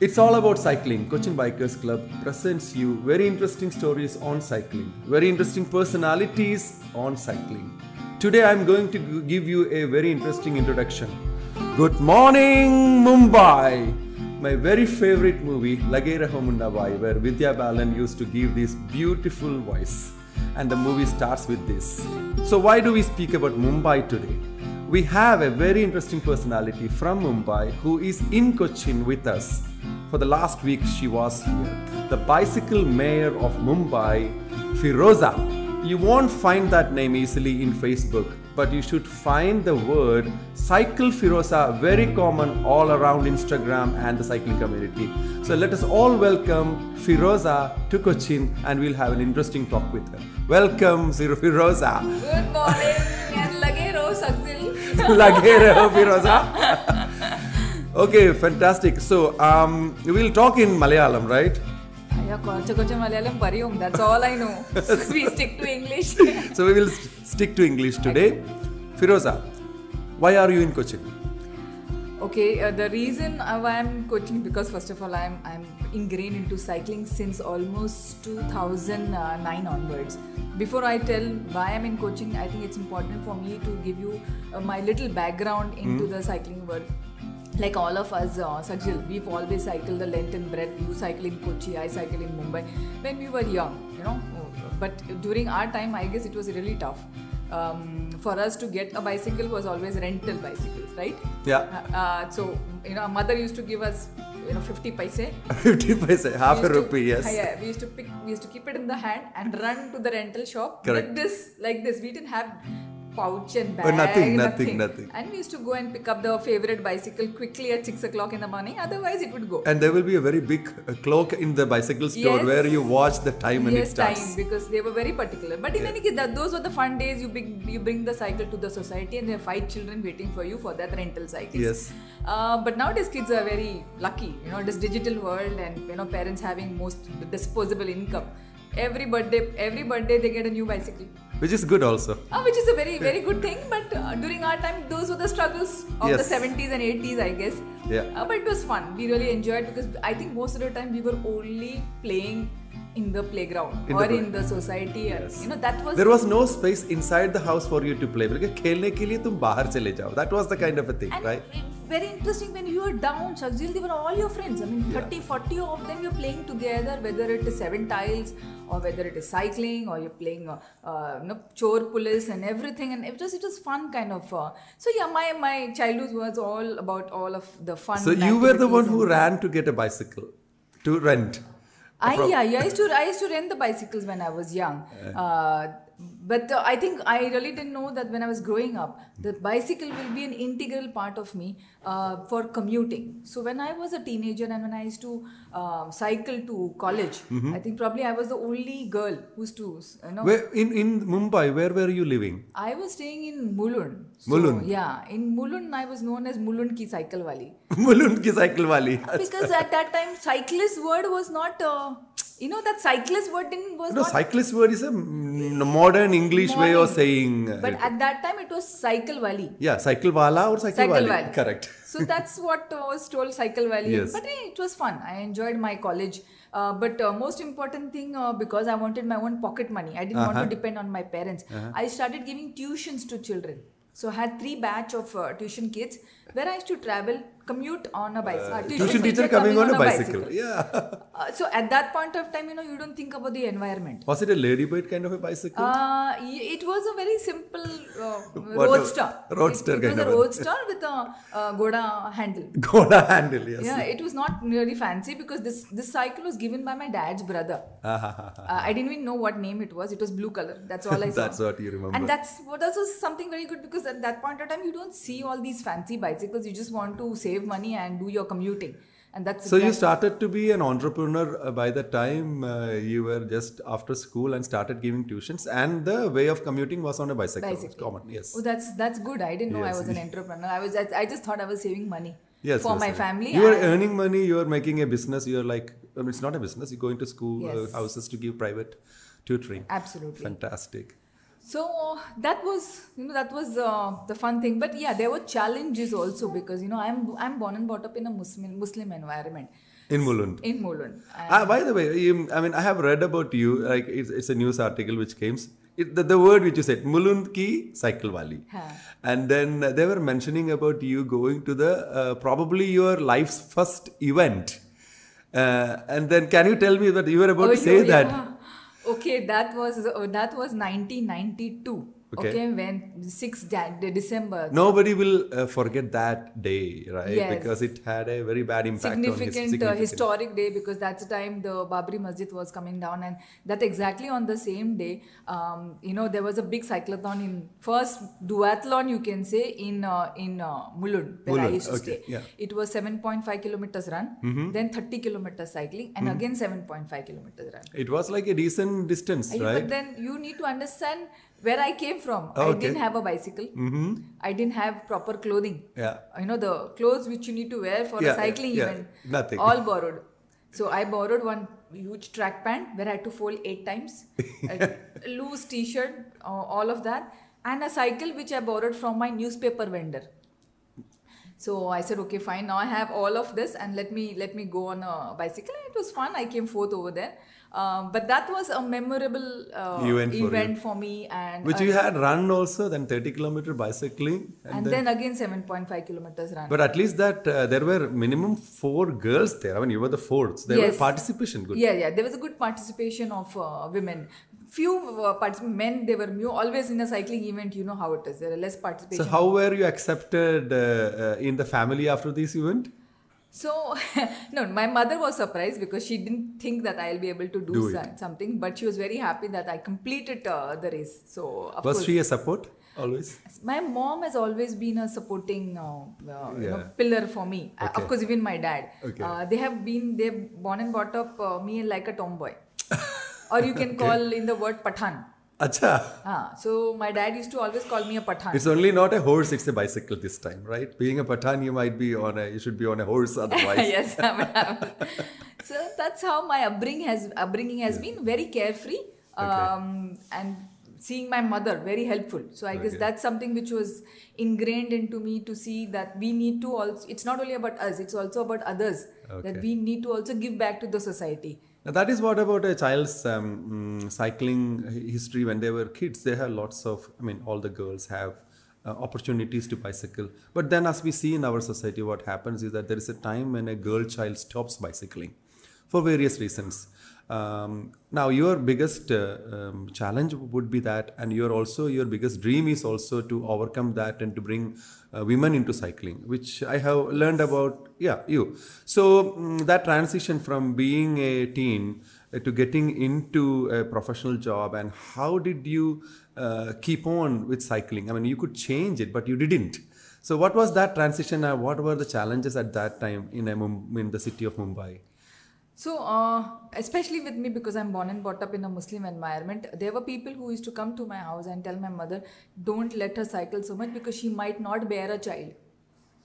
It's all about cycling. Cochin Bikers Club presents you very interesting stories on cycling, very interesting personalities on cycling. Today I'm going to give you a very interesting introduction. Good morning, Mumbai! My very favorite movie, Lage Raho Munna Bhai, where Vidya Balan used to give this beautiful voice. And the movie starts with this. So, why do we speak about Mumbai today? We have a very interesting personality from Mumbai who is in Cochin with us. For the last week, she was here. The bicycle mayor of Mumbai, Firoza. You won't find that name easily in Facebook, but you should find the word Cycle Firoza very common all around Instagram and the cycling community. So let us all welcome Firoza to Cochin and we'll have an interesting talk with her. Welcome, Zero Firoza. Good morning lage raho Okay, fantastic. So, um, we'll talk in Malayalam, right? Malayalam. That's all I know. we stick to English. so we will stick to English today. Firoza, why are you in Cochin? Okay, uh, the reason why I'm Cochin because first of all I'm I'm ingrained into cycling since almost 2009 onwards. Before I tell why I'm in Cochin, I think it's important for me to give you uh, my little background into mm. the cycling world like all of us, uh, Sajil, we've always cycled the length and breadth. You cycle in Kochi, I cycle in Mumbai. When we were young, you know. But during our time, I guess it was really tough. Um, for us to get a bicycle was always rental bicycles, right? Yeah. Uh, uh, so you know, our mother used to give us you know 50 paise. 50 paise, half a used to- rupee, yes. Yeah, we used to pick, we used to keep it in the hand and run to the rental shop. Correct. Like this, like this. We didn't have pouch and Oh, bag. nothing, nothing, nothing. And we used to go and pick up the favorite bicycle quickly at six o'clock in the morning. Otherwise, it would go. And there will be a very big uh, clock in the bicycle store Yes. where you watch the time when yes, it starts. time because they were very particular. But in any case, that, those were the fun days. You bring you bring the cycle to the society, and there are five children waiting for you for that rental cycle. Yes. Uh, but nowadays, kids are very lucky. You know, this digital world, and you know, parents having most disposable income. Every birthday, every birthday, they get a new bicycle. Which is good also. Uh, which is a very very good thing. But uh, during our time, those were the struggles of the 70s and 80s, I guess. Yeah. Uh, but it was fun. We really enjoyed because I think most of the time we were only playing in the playground in or the in the society uh, yes. you know that was there was no space inside the house for you to play because that was the kind of a thing and right? very interesting when you were down Shakjil they were all your friends. I mean 30 yeah. 40 of them you're playing together whether it is seven tiles or whether it is cycling or you're playing uh, uh, you know, chore police and everything. And it was it was fun kind of uh, so yeah my my childhood was all about all of the fun so you were the one who ran to get a bicycle to rent? I yeah, yeah, I used to I used to rent the bicycles when I was young. Uh, but uh, i think i really didn't know that when i was growing up the bicycle will be an integral part of me uh, for commuting. So when i was a teenager and when i used to uh, cycle to college mm-hmm. i think probably i was the only girl who used to you know. Where, in in mumbai where were you living? I was staying in mulund. So, mulund? yeah in mulund i was known as mulund ki cycle wali. Mulund ki cycle wali because at that time cyclist word was not uh, you know that cyclist word didn't was no, not cyclist word is a mm, modern English way of saying. uh, but at that time it was cycle wali yeah, cycle wala or cycle, cycle wali. valley Correct. so that's what uh, was told cycle valley Yes. but eh, it was fun i enjoyed my college uh, but uh, most important thing uh, because i wanted my own pocket money i didn't want Uh-huh. to depend on my parents i started giving tuitions to children so i had three batch of uh, tuition kids where i used to travel commute on a bicycle uh, Tuition teacher coming on a bicycle. Yeah. Uh, so at that point of time you know you don't think about the environment Was it a ladybird kind of a bicycle? Uh, it was a very simple uh, What roadster. roadster It, it was a a- roadster with a uh, Goda handle. Goda handle, yes. Yeah, it was not really fancy because this this cycle was given by my dad's brother. Ha, ha, ha. Uh, I didn't even know what name it was. It was blue color. That's all I saw. That's what you remember. And that's what that was something very good because at that point of time you don't see all these fancy bicycles. You just want to save money and do your commuting. And that's So you started to be an entrepreneur uh, by the time uh, you were just after school and started giving tuitions, and the way of commuting was on a bicycle. Bicycle. Common, yes. Oh, that's that's good. I didn't know I was an entrepreneur. I was I, I just thought I was saving money Yes, for yes, my yes. family. You are earning money. You are making a business. You are like, I mean, it's not a business. You're going to school uh, houses to give private tutoring. Absolutely. Fantastic. So that was, you know, that was uh, the fun thing. But yeah, there were challenges also because you know I'm I'm born and brought up in a Muslim Muslim environment. In Mulund. in Mulund. Ah, by the way, you, I mean, I have read about you. Like, it's, it's a news article which came. It, the, the word which you said, Mulund ki cycle wali. Huh. And then they were mentioning about you going to the uh, probably your life's first event. Uh, and then, can you tell me that you were about Oh, to say yeah. that? Okay, that was uh, that was 1992. Okay. Okay, when 6 Jan- December. Nobody will uh, forget that day, right? Yes. Because it had a very bad impact on his significant, uh, historic day because that's the time the Babri Masjid was coming down, and that exactly on the same day, um, you know, there was a big cyclothon in first duathlon you can say in uh, in uh, Mulund where I used to okay, stay. yeah. It was 7.5 kilometers run, then 30 kilometers cycling, and again 7.5 kilometers run. It was like a decent distance, right? But then you need to understand where I came from. Oh, I okay. didn't have a bicycle. mm-hmm. I didn't have proper clothing. Yeah. You know the clothes which you need to wear for Yeah, a cycling yeah, event. nothing. All borrowed. So I borrowed one huge track pant where I had to fold eight times, a loose T-shirt, uh, all of that, and a cycle which I borrowed from my newspaper vendor. So I said, okay, fine. Now I have all of this, and let me let me go on a bicycle. And it was fun. I came fourth over there, um, but that was a memorable uh, Event for event for me. And Which uh, you had run also, then 30 kilometer bicycling. and then, again 7.5 kilometers run. But at least that uh, there were minimum four girls there. I mean, you were the fourth. There Yes. were participation good. Yeah, yeah. There was a good participation of uh, women. Few uh, men, they were new. Always in a cycling event, you know how it is. There are less participation. So how were you accepted uh, uh, in the family after this event? So, no, my mother was surprised because she didn't think that I'll be able to do, Do something, but she was very happy that I completed uh, the race. So, of Was course, she a support always? my mom has always been a supporting uh, uh, you know, pillar for me. Uh, Okay. Of course, even my dad. Okay. Uh, they have been, they've born and brought up uh, me like a tomboy. or you can call in the word pathan. Acha. Ah, so my dad used to always call me a pathan. It's only not a horse, it's a bicycle this time, right? Being a Pathan, you might be on a, you should be on a horse otherwise. yes, I'm- I'm- so that's how my upbringing has upbringing has been very carefree, um, and seeing my mother very helpful. So I guess that's something which was ingrained into me to see that we need to also. It's not only about us; it's also about others. Okay. That we need to also give back to the society. That is what about a child's um, mm, cycling history when they were kids. They have lots of, I mean, all the girls have uh, opportunities to bicycle. But then, as we see in our society, what happens is that there is a time when a girl child stops bicycling for various reasons. Um, now, your biggest uh, um, challenge would be that, and your also your biggest dream is also to overcome that and to bring uh, women into cycling, which I have learned about. Yeah, you. So mm, that transition from being a teen uh, to getting into a professional job, and how did you uh, keep on with cycling? I mean, you could change it, but you didn't. So, what was that transition, what were the challenges at that time in a in the city of Mumbai? So, uh, especially with me, because I'm born and brought up in a Muslim environment, there were people who used to come to my house and tell my mother, don't let her cycle so much because she might not bear a child.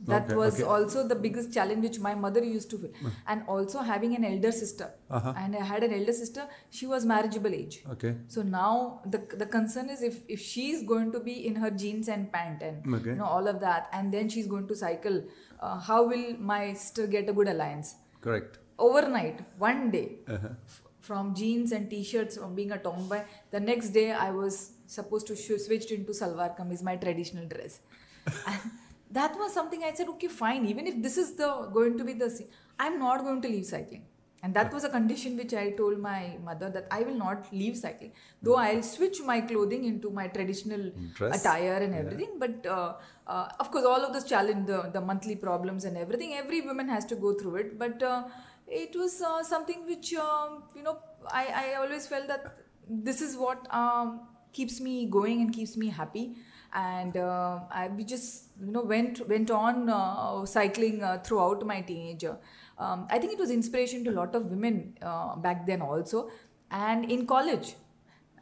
That Okay, was okay. also the biggest challenge which my mother used to feel. And also having an elder sister. Uh-huh. And I had an elder sister, she was marriageable age. Okay. So now the the concern is if if she's going to be in her jeans and pant and Okay. you know all of that, and then she's going to cycle, uh, how will my sister get a good alliance? Correct. Overnight one day Uh-huh. f- from jeans and t-shirts from being a tomboy the next day i was supposed to sh- switch into salwar kameez my traditional dress. And that was something i said okay fine even if this is the going to be the se- i'm not going to leave cycling. And that was a condition which i told my mother that i will not leave cycling. Though i'll switch my clothing into my traditional Dress. attire and everything but uh, uh, of course all of this challenge the, the monthly problems and everything every woman has to go through it. But uh, it was uh, something which um, you know I, I always felt that this is what um, keeps me going and keeps me happy and uh, I we just you know went went on uh, cycling uh, throughout my teenager. Um, I think it was inspiration to a lot of women uh, back then also, and in college,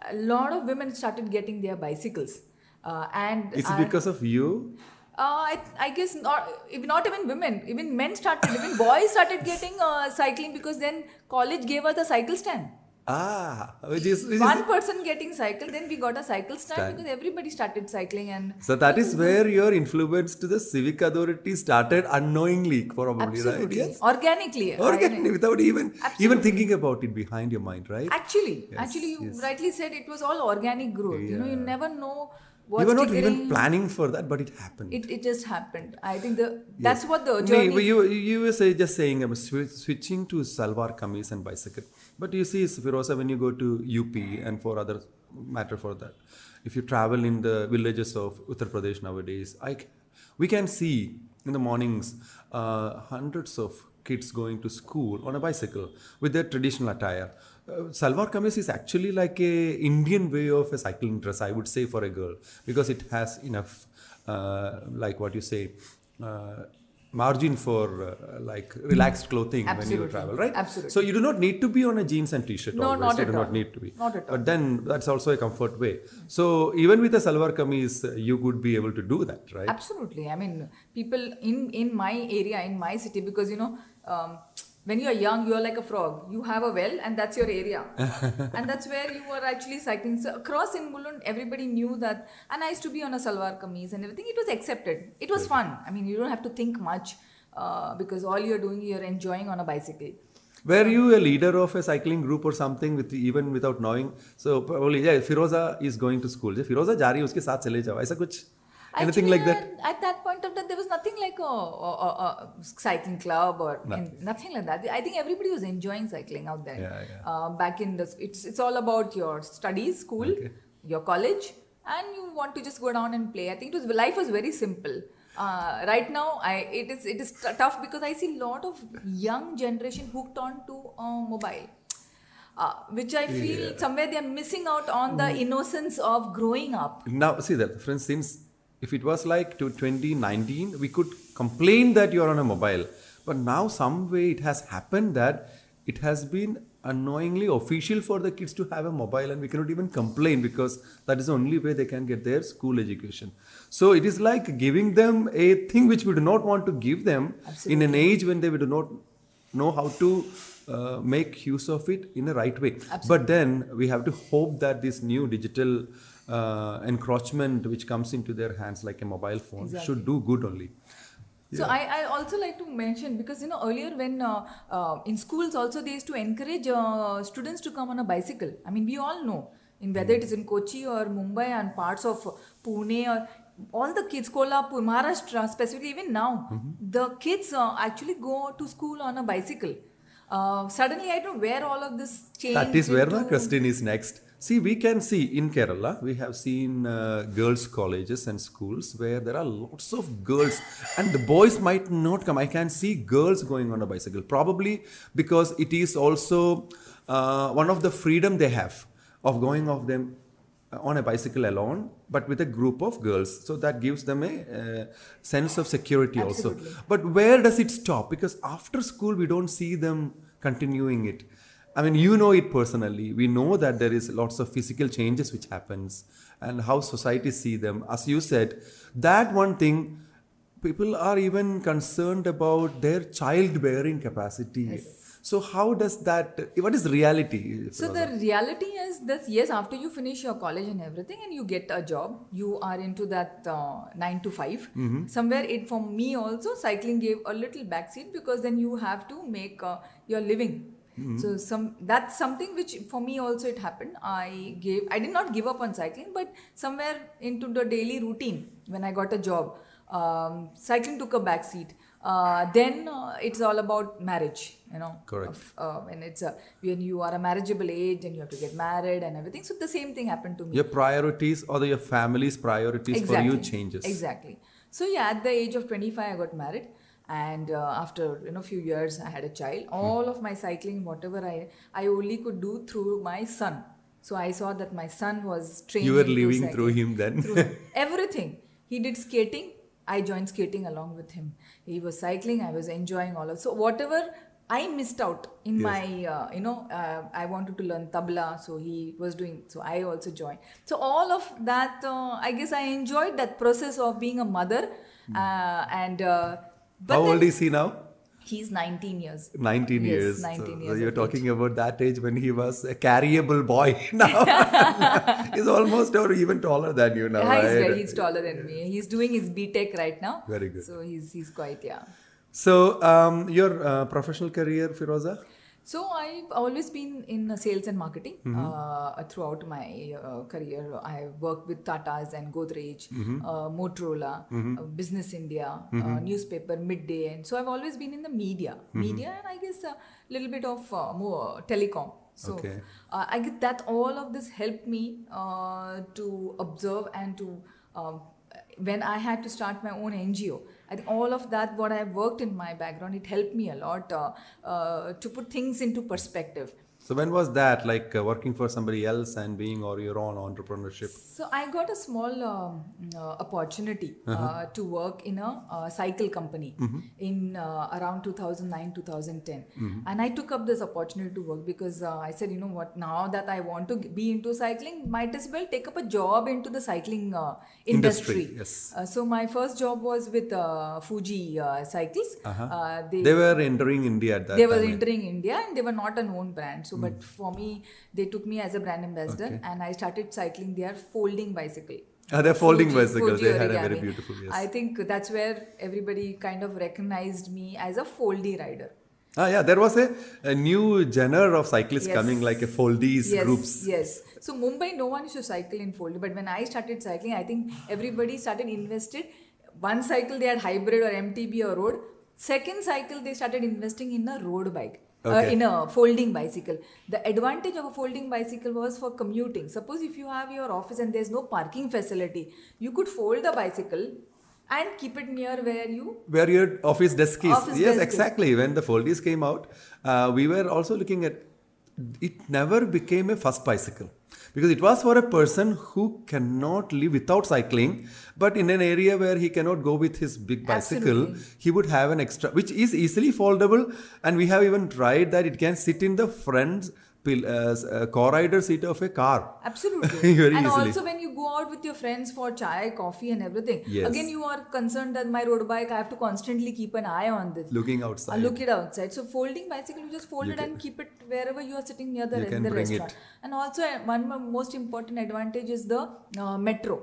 a lot of women started getting their bicycles. Uh, and Is it I- because of you? Uh, I, I guess not. If not even women, even men started. Even boys started getting uh, cycling because then college gave us a cycle stand. Ah, which is, which is One person getting cycle, then we got a cycle stand Stand. because everybody started cycling and so that is where your influence to the civic authority started unknowingly, probably, absolutely right? Yes. organically. Organically, without even even thinking about it behind your mind, right? Actually, Yes, actually, you yes. rightly said it was all organic growth. You know, you never know you were not even planning for that, but it happened. It, it just happened. I think the that's what the Me, journey. but you, you were say, just saying I'm swi- switching to salwar kameez and bicycle. But you see, Firoza, when you go to UP and for other matter for that, if you travel in the villages of Uttar Pradesh nowadays, I, we can see in the mornings uh, hundreds of kids going to school on a bicycle with their traditional attire. Uh, salwar kameez is actually like a Indian way of a cycling dress, I would say, for a girl because it has enough, uh, like what you say, uh, margin for uh, like relaxed clothing when you travel, right? Absolutely. So you do not need to be on a jeans and t-shirt. No, always. not you at do not need to be. Not at all. But then that's also a comfort way. So even with a salwar kameez, uh, you would be able to do that, right? Absolutely. I mean, people in in my area, in my city, because you know, um, when you're young you're like a frog. You have a well and that's your area. And that's where you were actually cycling. So across in mulund everybody knew that and i used to be on a salwar kameez and everything. It was accepted. It was fun. I mean you don't have to think much uh, because all you're doing you're enjoying on a bicycle. Were you a leader of a cycling group or something with even without knowing? So probably yeah firoza is going to school. Firoza jari uske sath chale jao. Aisa kuch anything Actually, like that? At that point of time, there was nothing like a, a, a, cycling club or Nothing. nothing. nothing like that. I think everybody was enjoying cycling out there. Yeah, yeah. Uh, back in the, it's it's all about your studies, school, Okay. your college, and you want to just go down and play. I think it was life was very simple. Uh, right now, I it is it is t- tough because I see a lot of young generation hooked on to uh, mobile. Uh, which I feel Yeah. somewhere they are missing out on the innocence of growing up. Now, see that, for instance, if it was like to 2019, we could complain that you are on a mobile. But now, some way, it has happened that it has been annoyingly official for the kids to have a mobile, and we cannot even complain because that is the only way they can get their school education. So, it is like giving them a thing which we do not want to give them in an age when they do not know how to uh, make use of it in a right way. But then we have to hope that this new digital uh, encroachment which comes into their hands like a mobile phone should do good only. So I, I also like to mention because you know earlier when uh, uh, in schools also they used to encourage uh, students to come on a bicycle. I mean we all know in whether it is in Kochi or Mumbai and parts of Pune or all the kids Kolhapur, Maharashtra specifically even now the kids uh, actually go to school on a bicycle. Uh, suddenly I don't know where all of this change. That is where the into- question is next. See, we can see in Kerala, we have seen uh, girls' colleges and schools where there are lots of girls, and the boys might not come. I can see girls going on a bicycle, probably because it is also uh, one of the freedom they have of going off them uh, on a bicycle alone, but with a group of girls. So that gives them a uh, sense of security also. But where does it stop? Because after school, we don't see them continuing it. I mean, you know it personally. We know that there is lots of physical changes which happens and how society see them. As you said, that one thing, people are even concerned about their childbearing capacity. So how does that, what is reality? So the reality is this: yes, after you finish your college and everything, and you get a job, you are into that uh, nine to 5 Somewhere, it for me also, cycling gave a little backseat because then you have to make uh, your living. So some that's something which for me also it happened. I gave I did not give up on cycling, but somewhere into the daily routine when I got a job, um, cycling took a backseat. Uh, then uh, it's all about marriage, you know. Correct. of, uh, when it's a, when you are a marriageable age and you have to get married and everything. So the same thing happened to me. Your priorities or the, your family's priorities for you changes. Exactly. So yeah, at the age of 25, I got married, and uh, after you know few years, I had a child. Hmm. All of my cycling, whatever I I only could do through my son. So I saw that my son was trained. You were living through him then. Through everything. He did skating. I joined skating along with him. He was cycling. I was enjoying all of. So whatever I missed out in Yes. my, uh, you know, uh, I wanted to learn tabla, so he was doing. So I also joined. So all of that, uh, I guess I enjoyed that process of being a mother, uh, and. But. How old is he now? He's 19 years. 19 Yes, years. 19 So years you're of talking about that age when he was a carryable boy. Now he's almost or even taller than you now, Yeah, he's, right? he's taller than me. He's doing his BTech right now. Very good. So he's he's quite yeah. So um, your uh, professional career, Firoza? So I've always been in sales and marketing Mm-hmm. uh, throughout my uh, career. I worked with Tata's and Godrej, Mm-hmm. uh, Motorola, uh, Business India, uh, newspaper, Midday, and so I've always been in the media, Mm-hmm. media, and I guess a little bit of uh, more telecom. So Okay. uh, I get that all of this helped me uh, to observe and to um, when I had to start my own NGO. I think all of that, what I've worked in my background, it helped me a lot uh, uh, to put things into perspective. So when was that? Like uh, working for somebody else and being or your own entrepreneurship? So I got a small um, uh, opportunity uh, to work in a uh, cycle company in uh, around 2009 2010, and I took up this opportunity to work because uh, I said, you know what, now that I want to be into cycling, might as well take up a job into the cycling uh, Industry, industry. yes. Uh, so my first job was with uh, Fuji uh, Cycles. Uh, they They were entering India at that time. they were entering India and they were not a known brand. Hmm. So, but for me, they took me as a brand ambassador and I started cycling their folding bicycle. Ah, they're folding Fuji- bicycles. Fuji They had a very beautiful, yes. I think that's where everybody kind of recognized me as a foldy rider. Ah, yeah, there was a, a new genre of cyclists Yes. coming, like a foldies yes, groups. Yes. So Mumbai, no one used to cycle in foldy, But when I started cycling, I think everybody started invested. One cycle they had hybrid or MTB or road. Second cycle they started investing in a road bike. Uh, in a folding bicycle. The advantage of a folding bicycle was for commuting. Suppose if you have your office and there's no parking facility, you could fold the bicycle and keep it near where you Where your office desk is. Office yes, desk is. exactly. When the foldies came out, uh, we were also looking at it never became a first bicycle because it was for a person who cannot live without cycling but in an area where he cannot go with his big bicycle Absolutely. he would have an extra which is easily foldable and we have even tried that it can sit in the front pil- uh, uh, co-rider seat of a car Absolutely. Very and easily. also when you go out with your friends for chai, coffee and everything, Yes. again you are concerned that my road bike, I have to constantly keep an eye on this. looking I outside look it outside. So folding bicycle, you just fold You it can- and keep it wherever you are sitting near the, You can the bring restaurant. it. And also uh, one most important advantage is the uh, metro.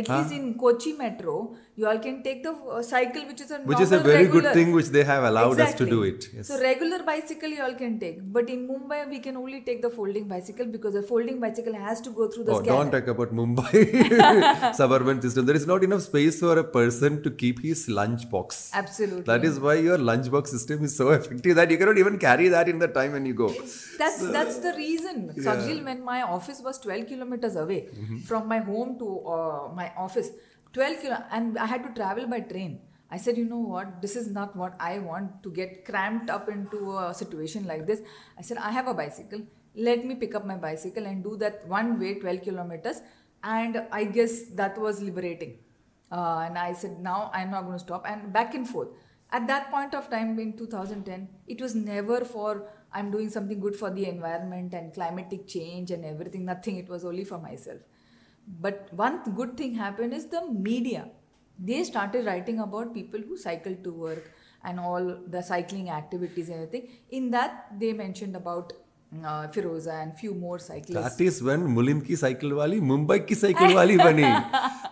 At Ah. least in Kochi metro, you all can take the uh, cycle, which is a which is a very regular- good thing which they have allowed us to do it yes. So regular bicycle you all can take, but in Mumbai we can only take the folding bicycle because the folding bicycle has to go through the Oh, scanner. don't talk about Mumbai suburban system. There is not enough space for a person to keep his lunch box. Absolutely. That is why your lunchbox system is so effective that you cannot even carry that in the time when you go. That's that's the reason. Sajil, when my office was 12 kilometers away Mm-hmm. from my home to uh, my office, 12 kilo, and I had to travel by train. I said, you know what, this is not what I want to get cramped up into a situation like this. I said, I have a bicycle. Let me pick up my bicycle and do that one way 12 kilometers. And I guess that was liberating. Uh, and I said, now I'm not going to stop. And back and forth. At that point of time in 2010, it was never for I'm doing something good for the environment and climatic change and everything. Nothing. It was only for myself. But one good thing happened is the media. They started writing about people who cycle to work and all the cycling activities and everything. In that, they mentioned about uh, Firoza and few more cyclists. That is when Mulund ki cycle wali Mumbai ki cycle wali bani.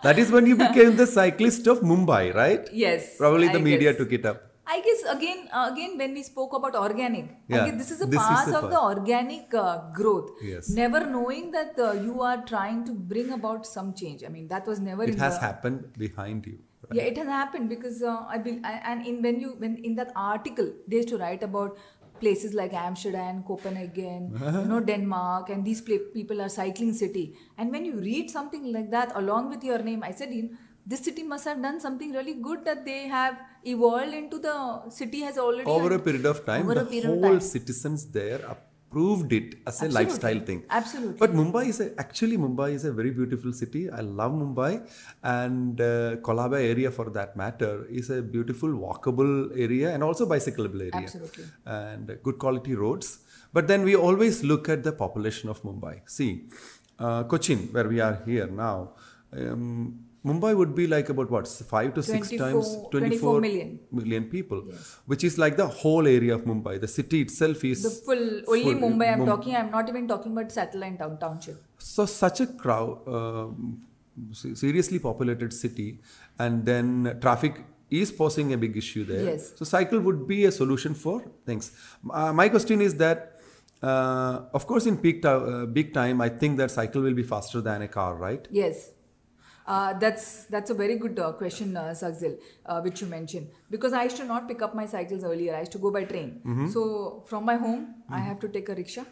That is when you became the cyclist of Mumbai, right? yes. Probably the media took it up. I guess again, uh, again when we spoke about organic, Yeah, this is a this is part the of the organic uh, growth. Yes. Never knowing that uh, you are trying to bring about some change. I mean, that was never. It in has the, happened behind you. Yeah, it has happened because uh, I be, I- and in when you when in that article they used to write about places like Amsterdam, Copenhagen, you know Denmark, and these people are cycling city. And when you read something like that along with your name, I said, you know, this city must have done something really good that they have evolved into the city has already Over a period of time, Over a the period of whole time. citizens there approved it as a Absolutely. lifestyle thing. Absolutely. But Mumbai is a, actually Mumbai is a very beautiful city. I love Mumbai, and uh, Colaba area for that matter is a beautiful walkable area and also bicycleable area. Absolutely. And good quality roads. But then we always look at the population of Mumbai. See, uh, Cochin, where we are here now. Um, Mumbai would be like about what five to six 24 times 24 million. million people, which is like the whole area of Mumbai. The city itself is The full only full- Mumbai. I'm Mum- talking. I'm not even talking about satellite town township. so such a crowd, se- seriously populated city, and then traffic is posing a big issue there. Yes. So cycle would be a solution for things. Uh, my question is that. Uh, of course, in peak, ti- uh, peak time, I think that cycle will be faster than a car, right? Yes. Uh, that's that's a very good uh, question, uh, uh, which you mentioned. Because I used to not pick up my cycles earlier. I used to go by train. So from my home, I have to take a rickshaw,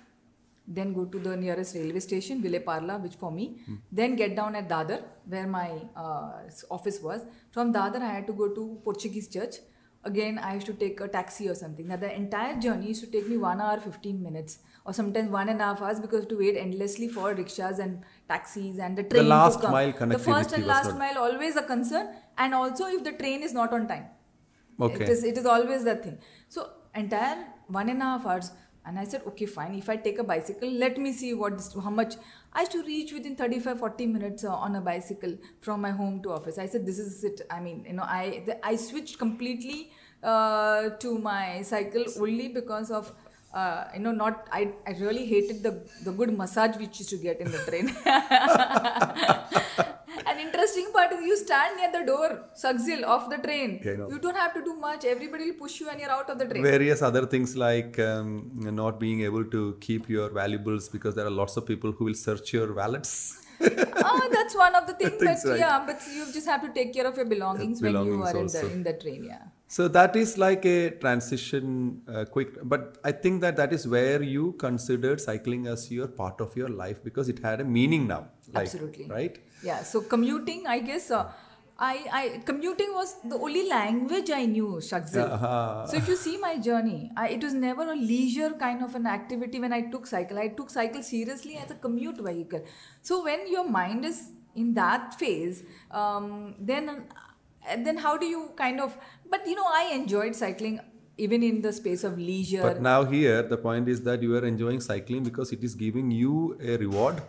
then go to the nearest railway station, Vile Parle, which for me, then get down at Dadar, where my uh, office was. From Dadar, I had to go to Portuguese church. Again, I used to take a taxi or something. Now, the entire journey used to take me one hour, 15 minutes, or sometimes one and a half hours because to wait endlessly for rickshaws and taxis and the train. The last mile The first and last mile always a concern, and also if the train is not on time. Okay. It is it is always that thing. So entire one and a half hours, and I said, okay, fine. If I take a bicycle, let me see what this, how much. I used to reach within 35, 40 minutes uh, on a bicycle from my home to office. I said, this is it. I mean, you know, I the, I switched completely uh, to my cycle only because of. Uh, you know, not I. I really hated the the good massage which used to get in the train. An interesting part is you stand near the door, Sakzil, of the train. Yeah. You don't have to do much. Everybody will push you and you're out of the train. various other things like um, not being able to keep your valuables because there are lots of people who will search your wallets. oh, that's one of the things. Things, but right. yeah, but you just have to take care of your belongings, when you belongings are in the in the train. Yeah. So that is like a transition, uh, quick. But I think that that is where you considered cycling as your part of your life because it had a meaning now. Like, Absolutely. Right. Yeah. So commuting, I guess. Uh, I, I commuting was the only language I knew, Shakzil. Uh-huh. So if you see my journey, I, it was never a leisure kind of an activity when I took cycle. I took cycle seriously as a commute vehicle. So when your mind is in that phase, um, then then how do you kind of? But you know, I enjoyed cycling even in the space of leisure. But now here the point is that you are enjoying cycling because it is giving you a reward.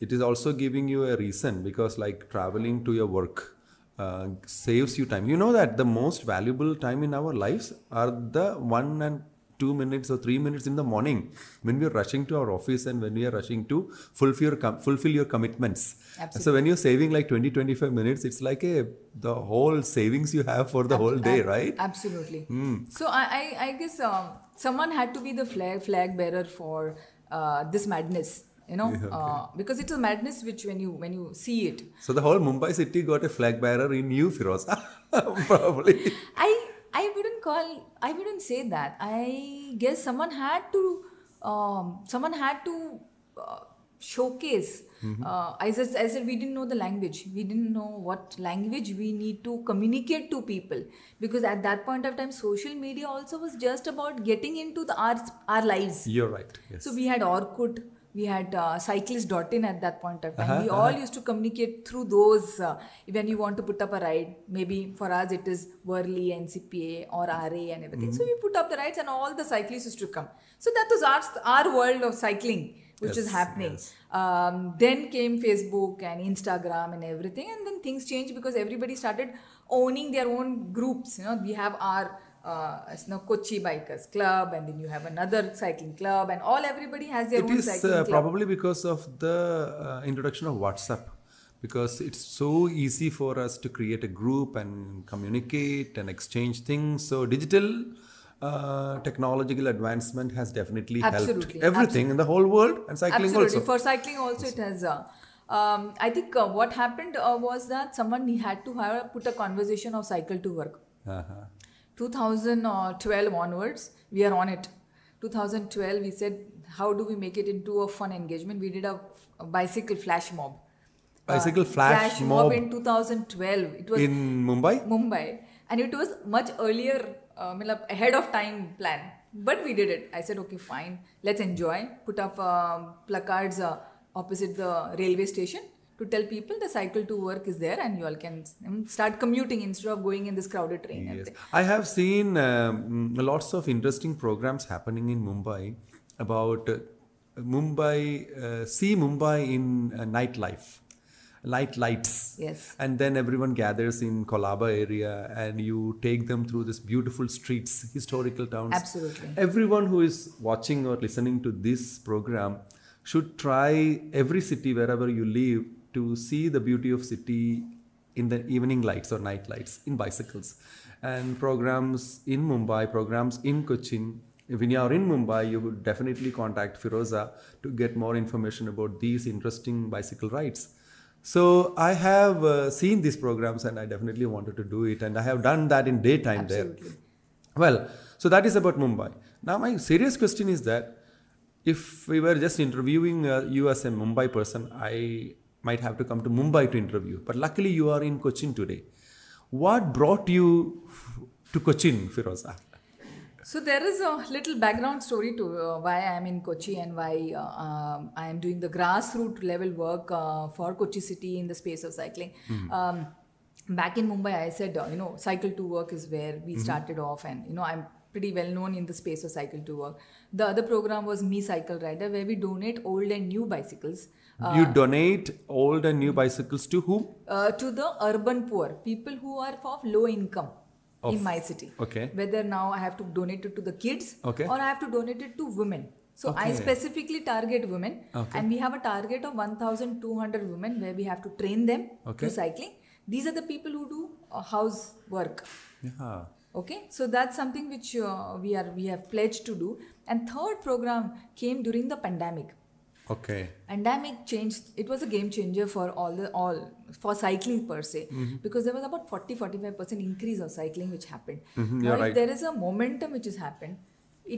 It is also giving you a reason because like traveling to your work uh, saves you time. You know that the most valuable time in our lives are the one and two minutes or three minutes in the morning when we are rushing to our office and when we are rushing to fulfill your com- fulfill your commitments. Absolutely. So when you're saving like 20 25 minutes, it's like a the whole savings you have for the whole day, Ab- right? Absolutely. So I, I, I guess um, someone had to be the flag flag bearer for uh, this madness. You know, uh, because it's a madness which when you when you see it, So the whole Mumbai city got a flag bearer in you, Firoz. Probably. I I wouldn't call I wouldn't say that. I guess someone had to um, someone had to uh, showcase. Uh, I, said, I said, we didn't know the language. We didn't know what language we need to communicate to people because at that point of time, social media also was just about getting into the our our lives. You're right. Yes. So we had Orkut, we had uh, cyclist.in at that point of time. we all used to communicate through those. Uh, when you want to put up a ride, maybe for us it is Worli, NCPA, or RA, and everything. So we put up the rides, and all the cyclists used to come. So that was our our world of cycling, which is happening. yes. Um, then came Facebook and Instagram and everything, and then things changed because everybody started owning their own groups. You know, we have our uh, you know, Kochi Bikers Club, and then you have another cycling club, and all everybody has their it own is cycling uh, club. probably because of the uh, introduction of WhatsApp. Because it's so easy for us to create a group and communicate and exchange things. So digital uh, technological advancement has definitely helped Absolutely, everything in the whole world and cycling Absolutely. also. For cycling also, it has. Uh, um, I think uh, what happened uh, was that someone he had to have put a conversation of cycle to work. Uh-huh. 2012 onwards, we are on it. 2012, we said, how do we make it into a fun engagement? We did a, a bicycle flash mob. Bicycle flash mob in 2012. It was In Mumbai? Mumbai, and it was much earlier, uh, ahead of time plan. But we did it. I said, okay, fine, let's enjoy. Put up um, placards uh, opposite the railway station to tell people the cycle to work is there, and you all can start commuting instead of going in this crowded train. Yes. I have seen um, lots of interesting programs happening in Mumbai about uh, Mumbai, uh, see Mumbai in uh, nightlife. light lights. Yes. And then everyone gathers in Colaba area and you take them through this beautiful streets, historical towns. Absolutely. Everyone who is watching or listening to this program should try every city wherever you live to see the beauty of city in the evening lights or night lights in bicycles. And programs in Mumbai, programs in Cochin, when you are in Mumbai, you would definitely contact Firoza to get more information about these interesting bicycle rides. So I have uh, seen these programs and I definitely wanted to do it, and I have done that in daytime there. Well, so that is about Mumbai. Now, my serious question is that if we were just interviewing uh, you as a Mumbai person, I might have to come to Mumbai to interview. But luckily, you are in Cochin today. What brought you to Cochin, Firoza? So there is a little background story to uh, why I am in Kochi and why uh, um, I am doing the grassroots level work uh, for Kochi city in the space of cycling. Um, back in Mumbai, I said, uh, you know, cycle to work is where we started off, and you know, I'm pretty well known in the space of cycle to work. The other program was Me Cycle Rider, where we donate old and new bicycles. you donate old and new bicycles to whom? uh, to the urban poor, people who are of low income in my city. Okay. Whether now I have to donate it to the kids Okay. or I have to donate it to women. So I specifically target women, Okay. and we have a target of 1,200 women where we have to train them Okay. to cycling. These are the people who do uh, house work. Yeah. Okay, so that's something which uh, we are we have pledged to do. And third program came during the pandemic Okay. pandemic changed it was a game changer for all the all for cycling per se Mm-hmm. because there was about 40 45% increase of cycling which happened Mhm, now if right. there is a momentum which has happened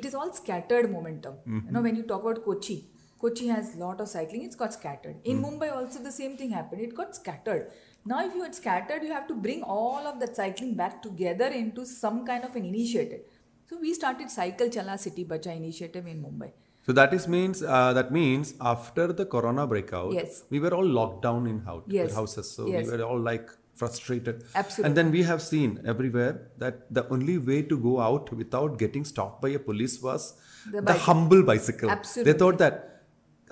it is all scattered momentum Mm-hmm. you know when you talk about kochi kochi has lot of cycling it's got scattered in Mm. mumbai also the same thing happened it got scattered now if you had scattered you have to bring all of that cycling back together into some kind of an initiative so we started cycle chala city bacha initiative in mumbai So that is means uh, that means after the corona breakout, Yes. we were all locked down in house, Yes. houses. So Yes. we were all like frustrated. Absolutely. And then we have seen everywhere that the only way to go out without getting stopped by a police was The the, humble bicycle. Absolutely. They thought that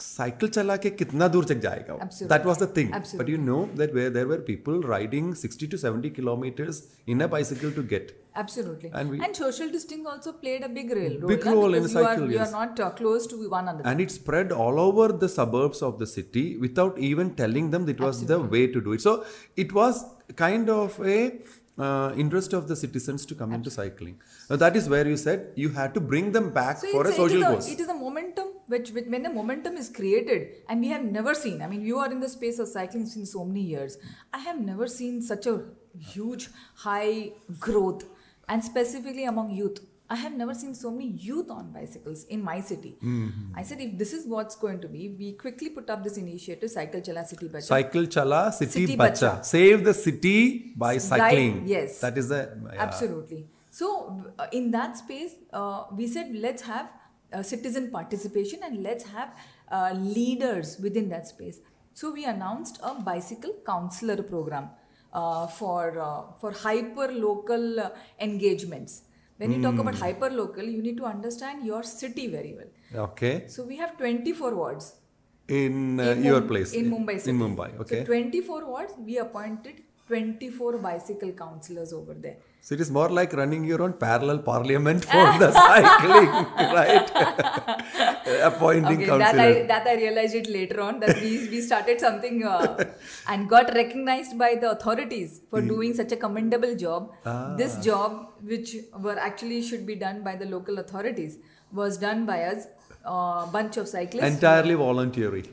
cycle ke kitna dur tak jayega Absolutely. that was the thing but Absolutely. you know that where there were people riding 60 to 70 kilometers in a bicycle to get Absolutely. And And, social distancing also played a big role. Big role in because you cycle, Are, you are not uh, close to one another. and it spread all over the suburbs of the city without even telling them that it was the way to do it so it was kind of a uh, interest of the citizens to come into cycling now that is where you said you had to bring them back so for a social is cause it is a momentum which, which when the momentum is created and we have never seen i mean you are in the space of cycling since so many years i have never seen such a huge high growth and specifically among youth i have never seen so many youth on bicycles in my city Mm-hmm. i said if this is what's going to be we quickly put up this initiative cycle chala city bacha cycle chala city, City bacha. bacha. save the city by cycling yes. that is the yeah. Absolutely. So, uh, in that space, uh, we said let's have uh, citizen participation and let's have uh, leaders within that space. So, we announced a bicycle counselor program uh, for uh, for hyper local uh, engagements. When you talk about hyper local, you need to understand your city very well. okay So, we have 24 wards in, uh, in your Mum- place in Mumbai city. in mumbai okay So 24 wards, we appointed 24 bicycle counselors over there. So it is more like running your own parallel parliament for the cycling, right? Appointing Okay, that. I that I realized it later on that we we started something uh, and got recognized by the authorities for doing such a commendable job. This job, which were actually should be done by the local authorities, was done by us, uh, bunch of cyclists. Entirely voluntary.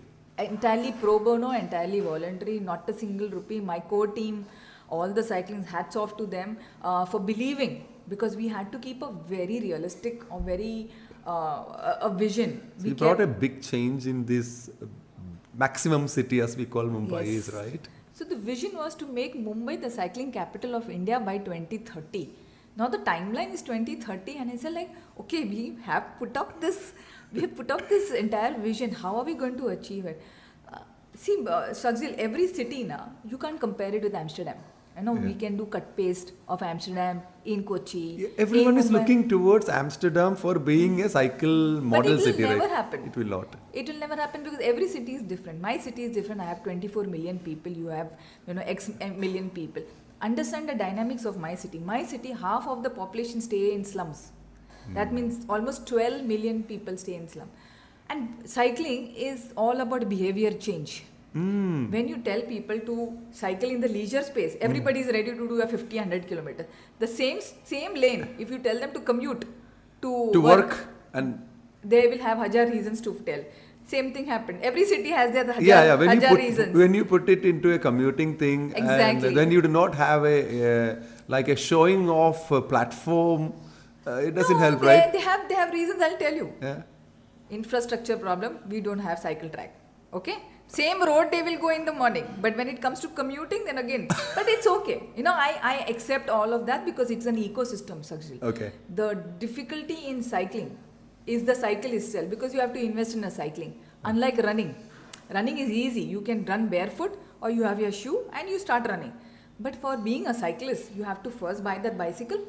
entirely pro bono, entirely voluntary, not a single rupee. My core team, all the cycling, hats off to them uh, for believing because we had to keep a very realistic or very uh, a, vision. So we brought a big change in this uh, maximum city as we call Mumbai Yes. is, right? So the vision was to make Mumbai the cycling capital of India by 2030. Now the timeline is 2030, and I said like, okay, we have put up this, we have put up this entire vision. How are we going to achieve it? Uh, see, uh, Shakzil, every city now you can't compare it with Amsterdam. You know, we can do cut paste of Amsterdam in Kochi. Everyone in is Mumbai. looking towards Amsterdam for being a cycle model it will city, never right? happen. It will not. It will never happen because every city is different. My city is different. I have 24 million people. You have, you know, X million people. Understand the dynamics of my city. My city, half of the population stay in slums. That hmm. means almost 12 million people stay in slum. And cycling is all about behavior change. Mm. When you tell people to cycle in the leisure space, everybody is ready to do a 50, 100 kilometers. The same same lane, if you tell them to commute to, To work and they will have hajar reasons to tell. Same thing happened. Every city has their hajar, yeah, yeah. When you hajar put reasons. when you put it into a commuting thing, Exactly. and then you do not have a uh, like a showing off platform. Uh, it doesn't No, help, they, right? They have they have reasons. I'll tell you. Yeah. Infrastructure problem. We don't have cycle track. Okay. Same road they will go in the morning, but when it comes to commuting, then again. but it's okay. You know, I I accept all of that because it's an ecosystem, Sakshil. Okay. The difficulty in cycling is the cycle itself because you have to invest in a cycling. Unlike running, running is easy. You can run barefoot or you have your shoe and you start running. But for being a cyclist, you have to first buy that bicycle,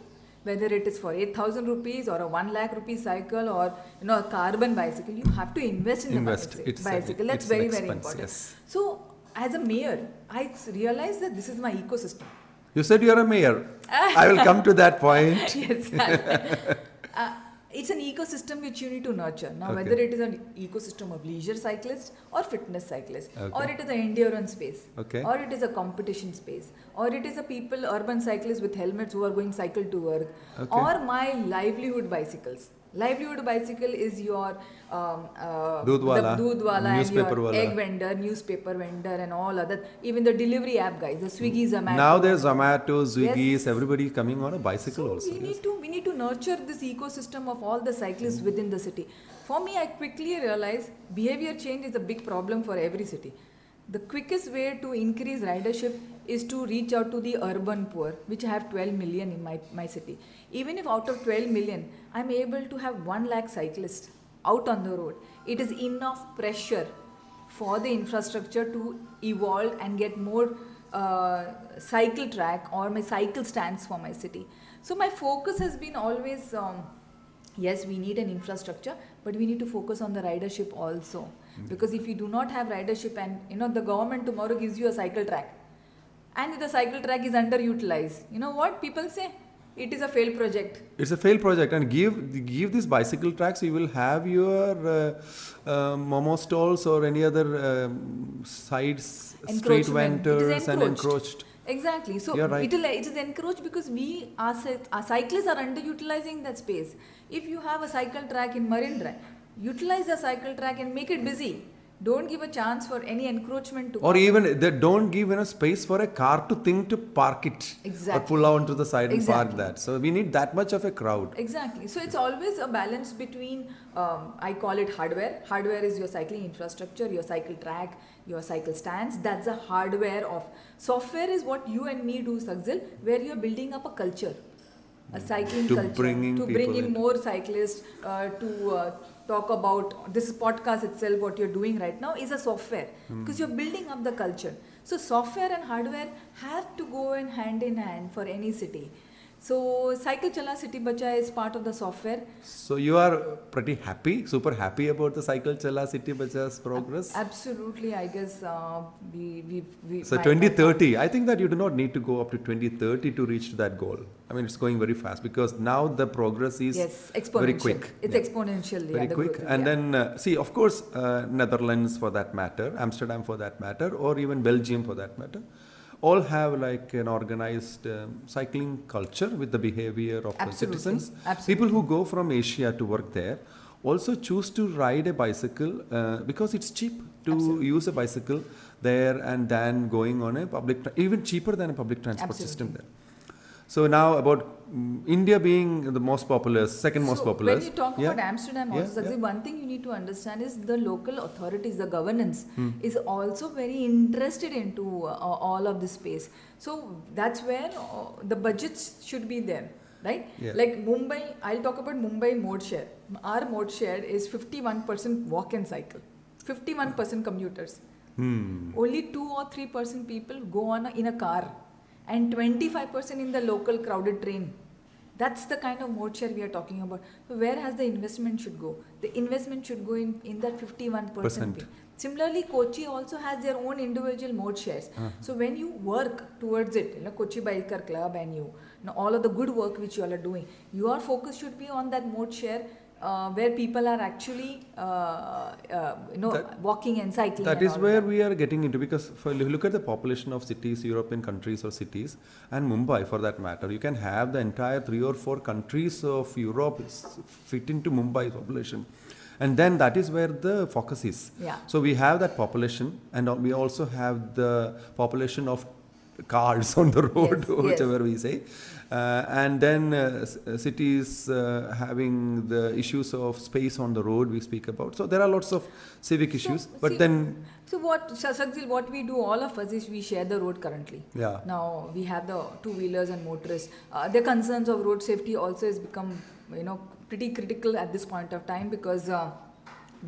whether it is for 8000 rupees or a 1 lakh rupee cycle or you know a carbon bicycle. You have to invest in Invest. the bicycle. bicycle. That's it's an very very important. yes. So as a mayor, I realized that this is my ecosystem. You said you're a mayor. I will come to that point. yes. uh, it's an ecosystem which you need to nurture. Now, Okay. whether it is an ecosystem of leisure cyclists or fitness cyclists, or it is an endurance space, Okay. or it is a competition space, or it is a people, urban cyclists with helmets who are going cycle to work, Okay. or my livelihood bicycles. Livelihood bicycle is your um, uh, Doodh wala, the doodh wala and newspaper your wala. egg vendor, newspaper vendor, and all other. Even the delivery app guys, the Swiggy, Zomato. Now there's Zomato, Swiggy's, Yes. everybody coming on a bicycle So also. we yes. need to we need to nurture this ecosystem of all the cyclists within the city. For me, I quickly realized behavior change is a big problem for every city. The quickest way to increase ridership is to reach out to the urban poor, which I have 12 million in my, my city. Even if out of 12 million, I'm able to have 1 lakh cyclists out on the road, it is enough pressure for the infrastructure to evolve and get more uh, cycle track or my cycle stands for my city. So my focus has been always um, yes, we need an infrastructure, but we need to focus on the ridership also. Because if you do not have ridership and you know the government tomorrow gives you a cycle track and the cycle track is underutilized, you know what people say? It is a failed project. It's a failed project, and give give these bicycle tracks. You will have your uh, uh, momo stalls or any other um, sides street vendors and encroached. encroached. Exactly. So right. it, it is encroached because we, our, our cyclists are underutilizing that space. If you have a cycle track in Marine Drive, utilize the cycle track and make it busy. Don't give a chance for any encroachment to Or come. even they don't give enough space for a car to think to park it exactly. or Exactly. pull out to the side and park that. So we need that much of a crowd. Exactly. So it's always a balance between, um, I call it hardware. Hardware is your cycling infrastructure, your cycle track, your cycle stands. That's the hardware of. Software is what you and me do, Sakzil, where you're building up a culture. A cycling To culture. to bring in in. more cyclists, uh, to uh, talk about this podcast itself, what you're doing right now is a software hmm. because you're building up the culture. So, software and hardware have to go in hand in hand for any city. So, Cycle Chala City Bacha is part of the software. So you are pretty happy, super happy about the Cycle Chala City Bacha's progress. Absolutely, I guess uh, we we we. So 2030, I think that you do not need to go up to 2030 to reach to that goal. I mean, it's going very fast because now the progress is Yes, exponential. very quick. It's Yeah. exponential. very the quick growth and yeah. then uh, see of course uh, netherlands for that matter amsterdam for that matter or even belgium for that matter all have like an organized um, cycling culture with the behavior of the citizens Absolutely. people who go from asia to work there also choose to ride a bicycle uh, because it's cheap to use a bicycle there and then going on a public even cheaper than a public transport system Absolutely. there so now about India being the most popular, second most so popular. When you talk Yeah. about Amsterdam, Yeah, also, yeah. one thing you need to understand is the local authorities, the governance, Hmm. is also very interested into uh, all of this space. So that's where uh, the budgets should be there, right? Yeah. Like Mumbai, I'll talk about Mumbai mode share. Our mode share is 51% walk and cycle, 51% commuters. Hmm. Only two or three percent people go on a, in a car. and 25% in the local crowded train. That's the kind of mode share we are talking about. So where has the investment should go? The investment should go in, in that 51% Percent. pay. Similarly, Kochi also has their own individual mode shares. Uh-huh. So when you work towards it, you know, Kochi Biker Club and you, you know, all of the good work which you all are doing, your focus should be on that mode share uh, where people are actually, uh, uh, you know, That- walking and cycling. That and is where that. we are getting into because if you look at the population of cities, European countries or cities, and Mumbai for that matter, you can have the entire three or four countries of Europe fit into Mumbai's population. And then that is where the focus is. Yeah. So we have that population, and we also have the population of cars on the road, Yes, yes. we say. Uh, and then uh, uh, cities uh, having the issues of space on the road we speak about. So there are lots of civic issues, but see- then So what, Shasakzil, what we do, all of us is we share the road currently. Yeah. Now we have the two wheelers and motorists. Uh, the concerns of road safety also has become, you know, pretty critical at this point of time because uh,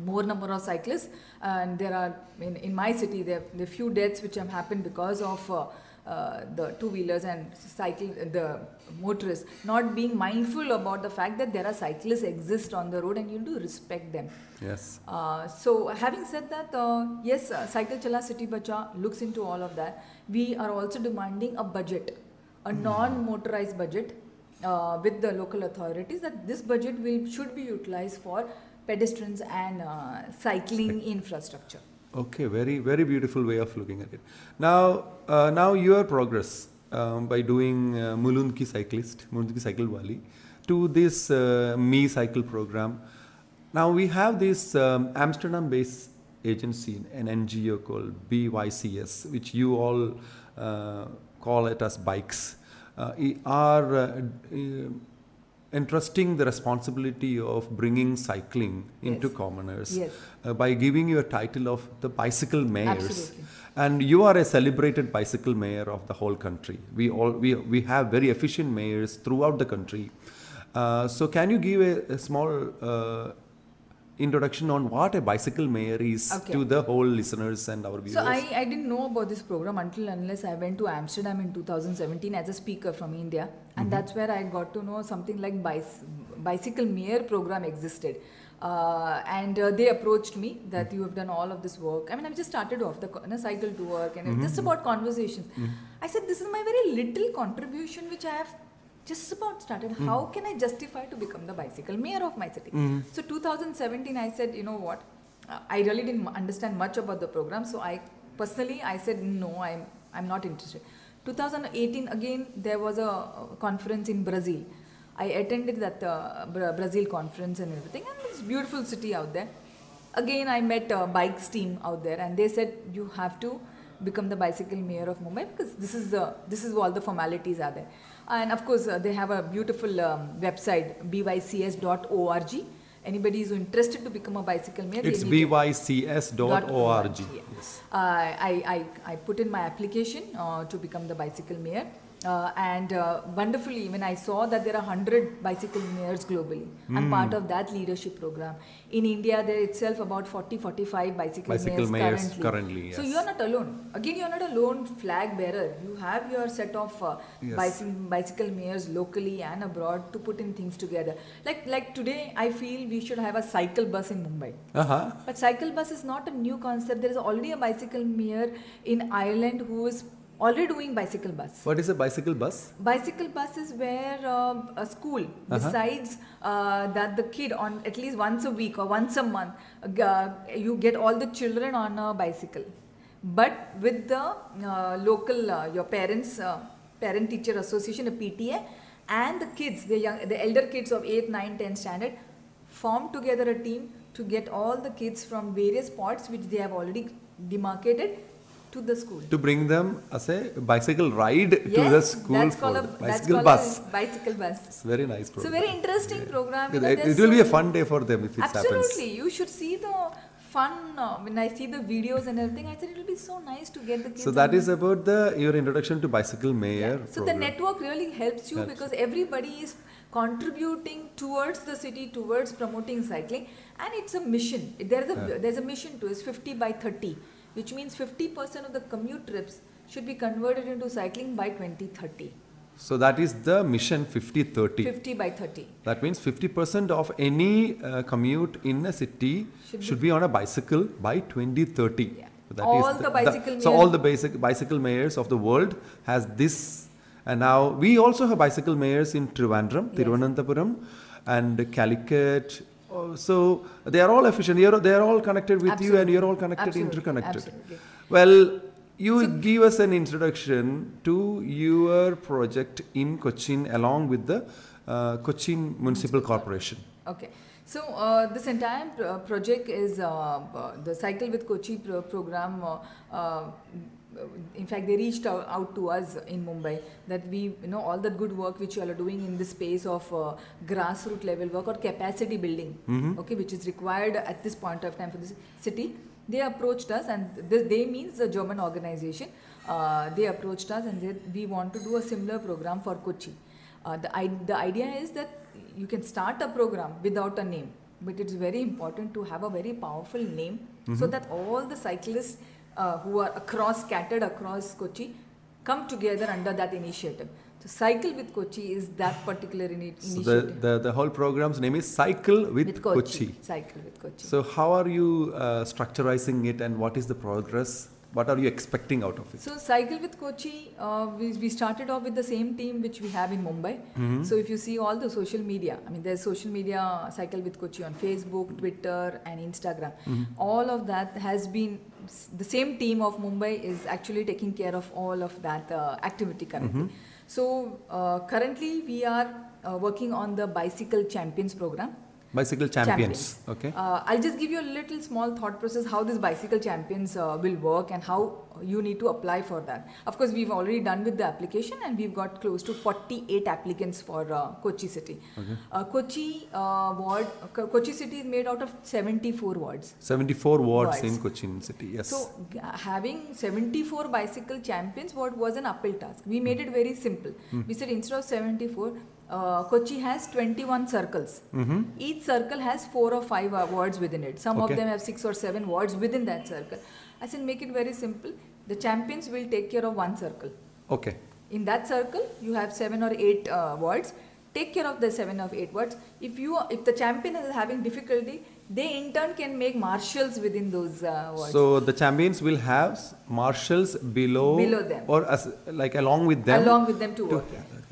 more number of cyclists and there are in, in my city there there are few deaths which have happened because of uh, uh, the two wheelers and cycle the motorists not being mindful about the fact that there are cyclists exist on the road and you do respect them yes. uh, so having said that, uh, yes, uh, Cycle Chala City Bacha looks into all of that. We are also demanding a budget, a non-motorized budget uh, with the local authorities that this budget will should be utilized for pedestrians and uh, cycling infrastructure. Okay, very very beautiful way of looking at it. Now, uh, now your progress um, by doing uh, Mulundki cyclist, Mulundki cycle wali, to this uh, Me Cycle program. Now we have this um, Amsterdam-based agency, an NGO called BYCS, which you all uh, call it as bikes, uh, are uh, entrusting the responsibility of bringing cycling into Yes. commoners Yes. uh, by giving you a title of the bicycle mayors. Absolutely. And you are a celebrated bicycle mayor of the whole country. We all we, we have very efficient mayors throughout the country. Uh, so can you give a, a small uh, introduction on what a bicycle mayor is Okay. to the whole listeners and our viewers? So I, I didn't know about this program until unless I went to Amsterdam in 2017 as a speaker from India, and that's where I got to know something like bicy- bicycle mayor program existed. Uh, and uh, they approached me that you have done all of this work. I mean, I've just started off the co- you know, cycle to work and it's just about conversations. I said, this is my very little contribution which I have just about started. How can I justify to become the bicycle mayor of my city? So 2017, I said, you know what? Uh, I really didn't understand much about the program, so I personally I said no, I'm I'm not interested. 2018 again there was a conference in Brazil. I attended that uh, Brazil conference and everything, and it's beautiful city out there. Again, I met a bikes team out there, and they said you have to become the bicycle mayor of Mumbai because this is the this is all the formalities are there. And of course, uh, they have a beautiful um, website bycs.org. Anybody is interested to become a bicycle mayor, they it's need to- bycs.org. Yes. Uh, I, I, I put in my application uh, to become the bicycle mayor. Uh, and uh, wonderfully, when I saw that there are 100 bicycle mayors globally, I'm Hmm. part of that leadership program. In India, there itself about 40 45 bicycle, Bicycle mayors, mayors currently. currently, So you're not alone. Again, you're not a lone flag bearer. You have your set of uh, Yes. bicycle, bicycle mayors locally and abroad to put in things together. Like, like today, I feel we should have a cycle bus in Mumbai. Uh-huh. But cycle bus is not a new concept. There is already a bicycle mayor in Ireland who is already doing bicycle bus. What is a bicycle bus? Bicycle bus is where uh, a school decides uh, that the kid on at least once a week or once a month, uh, you get all the children on a bicycle. But with the uh, local, uh, your parents, uh, parent teacher association, a PTA, and the kids, the young, the elder kids of 8, 9, 10 standard, form together a team to get all the kids from various spots which they have already demarcated to the school. To bring them as a bicycle ride to the school that's called a that's bicycle called bus. a bicycle bus. It's very nice program. very interesting program. you It, it there's will be a fun day for them if it happens Absolutely, you should see the fun uh, when I see the videos and everything. I said it will be so nice to get the kids. So that on about the your introduction to bicycle mayor. so the network really helps you Helps. because everybody is contributing towards the city towards promoting cycling and it's a mission there is a Yeah. there's a mission to it's 50 by 30 which means 50% of the commute trips should be converted into cycling by 2030. So that is the mission 5030. 50 by 30. That means 50% of any uh, commute in a city Should should, be- be on a bicycle by 2030. Yeah. So that All the bicycle So all the basic bicycle mayors of the world has this, and now we also have bicycle mayors in Trivandrum, Yes. Thiruvananthapuram, and Calicut. Oh, So they are all efficient. You're, they are all connected with you, and you're all connected, Absolutely. interconnected. Absolutely. Well, you give us an introduction to your project in Cochin along with the uh, Cochin Municipal Corporation. Okay. So uh, this entire uh, project is uh, uh, the Cycle with Kochi pro- program. Uh, uh, in fact, they reached out, out to us in Mumbai that we, you know, all that good work which you all are doing in the space of uh, grassroots level work or capacity building, okay, which is required at this point of time for this city. They approached us, and this, they means the German organization. Uh, they approached us, and they, we want to do a similar program for Kochi. Uh, the, I, the idea is that you can start a program without a name, but it's very important to have a very powerful name so that all the cyclists uh, who are across, scattered across Kochi, come together under that initiative. So, Cycle with Kochi is that particular ini- So initiative. the, the, the whole program's name is Cycle with, Kochi. Cycle with Kochi. So how are you uh, structurizing it and what is the progress? What are you expecting out of it? So Cycle with Kochi, uh, we, we started off with the same team which we have in Mumbai. Mm-hmm. So if you see all the social media, I mean there's social media Cycle with Kochi on Facebook, Twitter and Instagram. Mm-hmm. All of that has been, the same team of Mumbai is actually taking care of all of that uh, activity currently. Mm-hmm. So uh, currently we are uh, working on the Bicycle Champions program. Bicycle champions. Okay. Uh, I'll just give you a little small thought process how this bicycle champions uh, will work and how you need to apply for that. Of course, we've already done with the application and we've got close to 48 applicants for uh, Kochi city. Uh, Kochi uh, ward, Ko- Kochi city is made out of 74 wards. 74 wards Wards. in Kochi city. Yes. So, g- having 74 bicycle champions, what was an uphill task? We made it very simple. We said instead of 74, uh, Kochi has 21 circles. Each circle has four or five uh, wards within it. Some Okay. of them have six or seven wards within that circle. I said, make it very simple. The champions will take care of one circle. okay. In that circle, you have seven or eight uh, words. Take care of the seven or eight words. If you, if the champion is having difficulty, they in turn can make marshals within those uh, words. So the champions will have marshals below, Below them. or as, like along with them. along with them to to- work.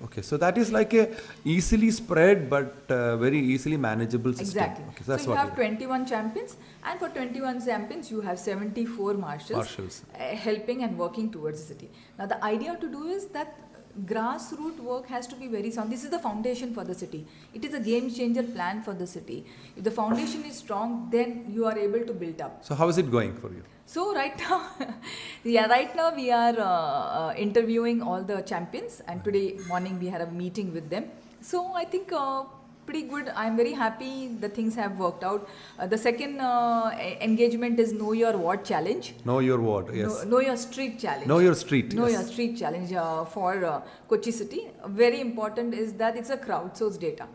Okay, so that is like a easily spread but uh, very easily manageable system. Exactly. Okay, so that's so you what have 21 champions, and for 21 champions, you have 74 marshals, Marshals. uh, helping and working towards the city. Now, the idea to do is that grassroots work has to be very sound. This is the foundation for the city. It is a game changer plan for the city. If the foundation is strong, then you are able to build up. So how is it going for you? So right now, yeah, right now we are uh, uh, interviewing all the champions, and today morning we had a meeting with them. So I think uh, pretty good. I'm very happy the things have worked out. Uh, the second uh, engagement is Know Your Ward Challenge. Know your ward, yes. Know, know Your Street Challenge. Know your street. Know yes. Your Street Challenge uh, for uh, Kochi City. Very important is that it's a crowdsourced data.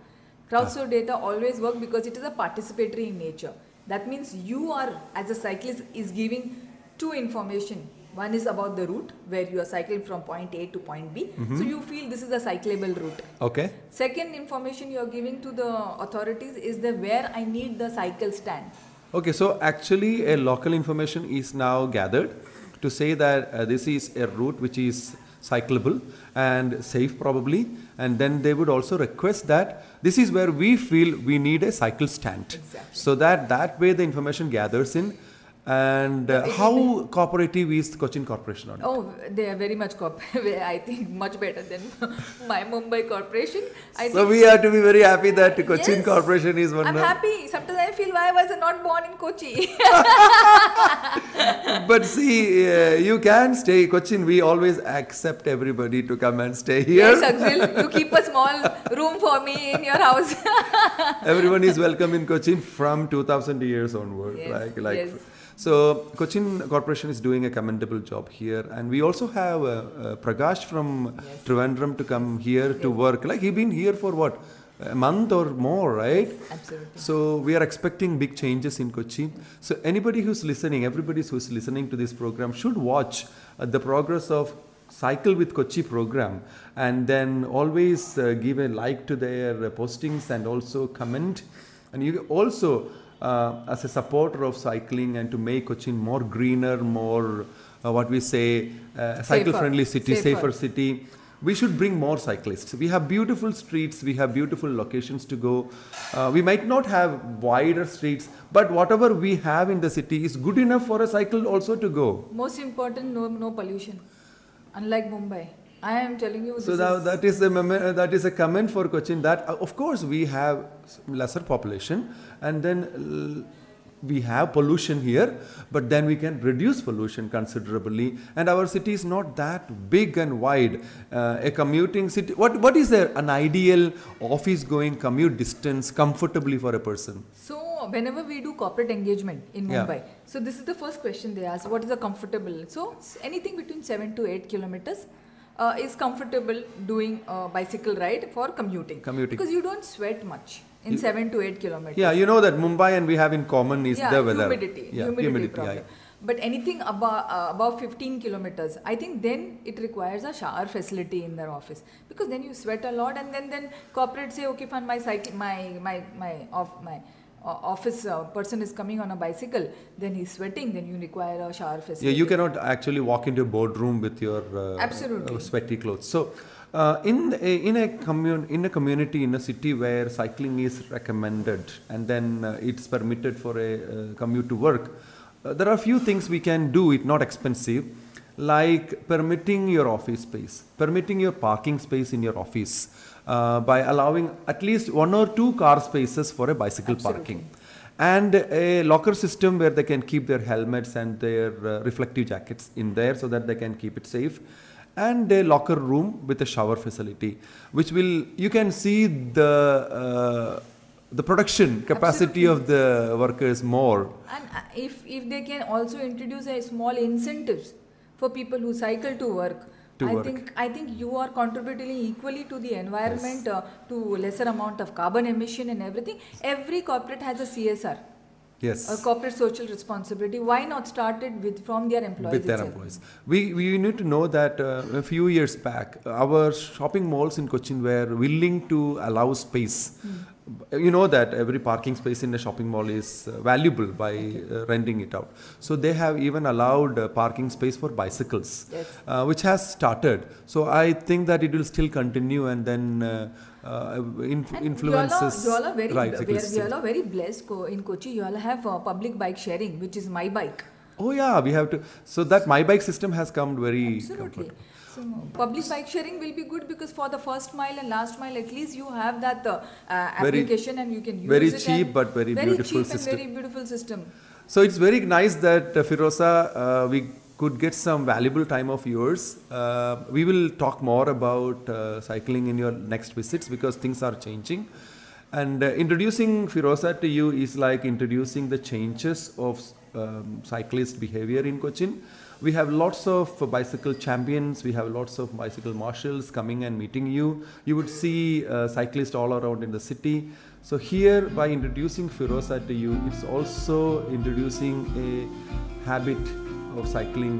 Crowdsourced data always work because it is a participatory in nature. That means you are, as a cyclist, is giving two information. One is about the route where you are cycling from point A to point B. So you feel this is a cyclable route. Okay. Second information you are giving to the authorities is the where I need the cycle stand. Okay, so actually a local information is now gathered to say that uh, this is a route which is cyclable and safe probably and then they would also request that this is where we feel we need a cycle stand Exactly. so that that way the information gathers in and uh, how cooperative is Cochin Corporation on it? Oh, they are very much corp- I think much better than my Mumbai corporation. I so we have to be very happy that Cochin Yes. Corporation is one I'm of happy. Sometimes I feel why I was I not born in Kochi? but see, uh, you can stay Cochin. We always accept everybody to come and stay here. yes, Akhil, you keep a small room for me in your house. Everyone is welcome in Cochin from 2000 years onward. Yes, Like, like. yes. So Cochin Corporation is doing a commendable job here, and we also have uh, uh, Prakash from Yes. Trivandrum to come here to work. Like he's been here for what, a month or more, right? Absolutely. So we are expecting big changes in Kochi. So anybody who's listening, everybody who's listening to this program should watch uh, the progress of Cycle with Kochi program and then always uh, give a like to their uh, postings and also comment. And you also, uh, as a supporter of cycling and to make Cochin more greener, more uh, what we say, uh, cycle friendly city, Safer. safer city. We should bring more cyclists. We have beautiful streets, we have beautiful locations to go. Uh, we might not have wider streets, but whatever we have in the city is good enough for a cycle also to go. Most important, no, no pollution. Unlike Mumbai. I am telling you, So that, is- that is uh, that is a comment for Cochin that uh, of course we have lesser population and then we have pollution here, but then we can reduce pollution considerably. And our city is not that big and wide. Uh, a commuting city. What what is there an ideal office going commute distance comfortably for a person? So whenever we do corporate engagement in Yeah. Mumbai, so this is the first question they ask: What is the comfortable? So anything between seven to eight kilometers uh, is comfortable doing a bicycle ride for commuting. Commuting. because you don't sweat much in seven to eight kilometers. Yeah, you know that Mumbai and we have in common is yeah, the weather. humidity, Yeah, humidity, yeah, problem. yeah. But anything above uh, above 15 kilometers, I think then it requires a shower facility in their office because then you sweat a lot, and then then corporate say, okay, fine, my cycle, my my my off my uh, office uh, person is coming on a bicycle, then he's sweating, then you require a shower facility. Yeah, you cannot actually walk into a boardroom with your uh, Absolutely. uh, sweaty clothes. So, uh, in a, in a commun in a community in a city where cycling is recommended and then uh, it's permitted for a uh, commute to work, uh, there are a few things we can do. It's not expensive, like permitting your office space, permitting your parking space in your office. Uh, by allowing at least one or two car spaces for a bicycle parking and a locker system where they can keep their helmets and their reflective jackets in there so that they can keep it safe and a locker room with a shower facility which will you can see the uh, the production capacity of the workers more. And uh, if if they can also introduce a small incentives for people who cycle to work, To I work. think I think you are contributing equally to the environment, uh, to lesser amount of carbon emission and everything. Every corporate has a CSR, yes a corporate social responsibility. Why not start it with from their employees? with their itself? employees. We, we need to know that uh, a few years back, our shopping malls in Cochin were willing to allow space. You know that every parking space in a shopping mall is uh, valuable by uh, renting it out. So they have even allowed uh, parking space for bicycles, Yes. uh, which has started. So I think that it will still continue and then uh, uh, inf- influences. You all, are, you all are very, right, we are, we all are very blessed co- in Kochi. You all have uh, public bike sharing, which is my bike. Oh yeah, we have to. So that my bike system has come very Absolutely. So public bike sharing will be good because for the first mile and last mile, at least you have that uh, uh, Very- application and you can use it. very it. cheap but very beautiful cheap system. and very beautiful system. So it's very nice that uh, Firoza, uh, we could get some valuable time of yours. Uh, we will talk more about uh, cycling in your next visits because things are changing. And uh, introducing Firoza to you is like introducing the changes of um, cyclist behavior in Cochin. We have lots of bicycle champions, we have lots of bicycle marshals coming and meeting you. You would see uh, cyclists all around in the city. So here, by introducing Firoza to you, it's also introducing a habit of cycling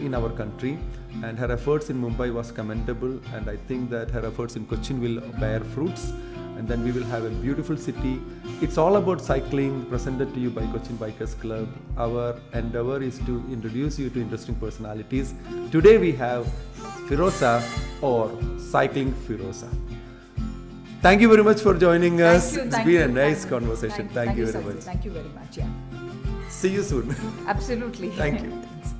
in our country. And her efforts in Mumbai was commendable, and I think that her efforts in Cochin will bear fruits. And then we will have a beautiful city. It's all about cycling, presented to you by Cochin Bikers Club. Our endeavor is to introduce you to interesting personalities. Today we have Firoza or Cycling Firoza. Thank you very much for joining us. Thank you. It's thank been you, a nice thank- conversation. Thank, you very much. Thank you very much. Yeah. See you soon. Absolutely. Thank you.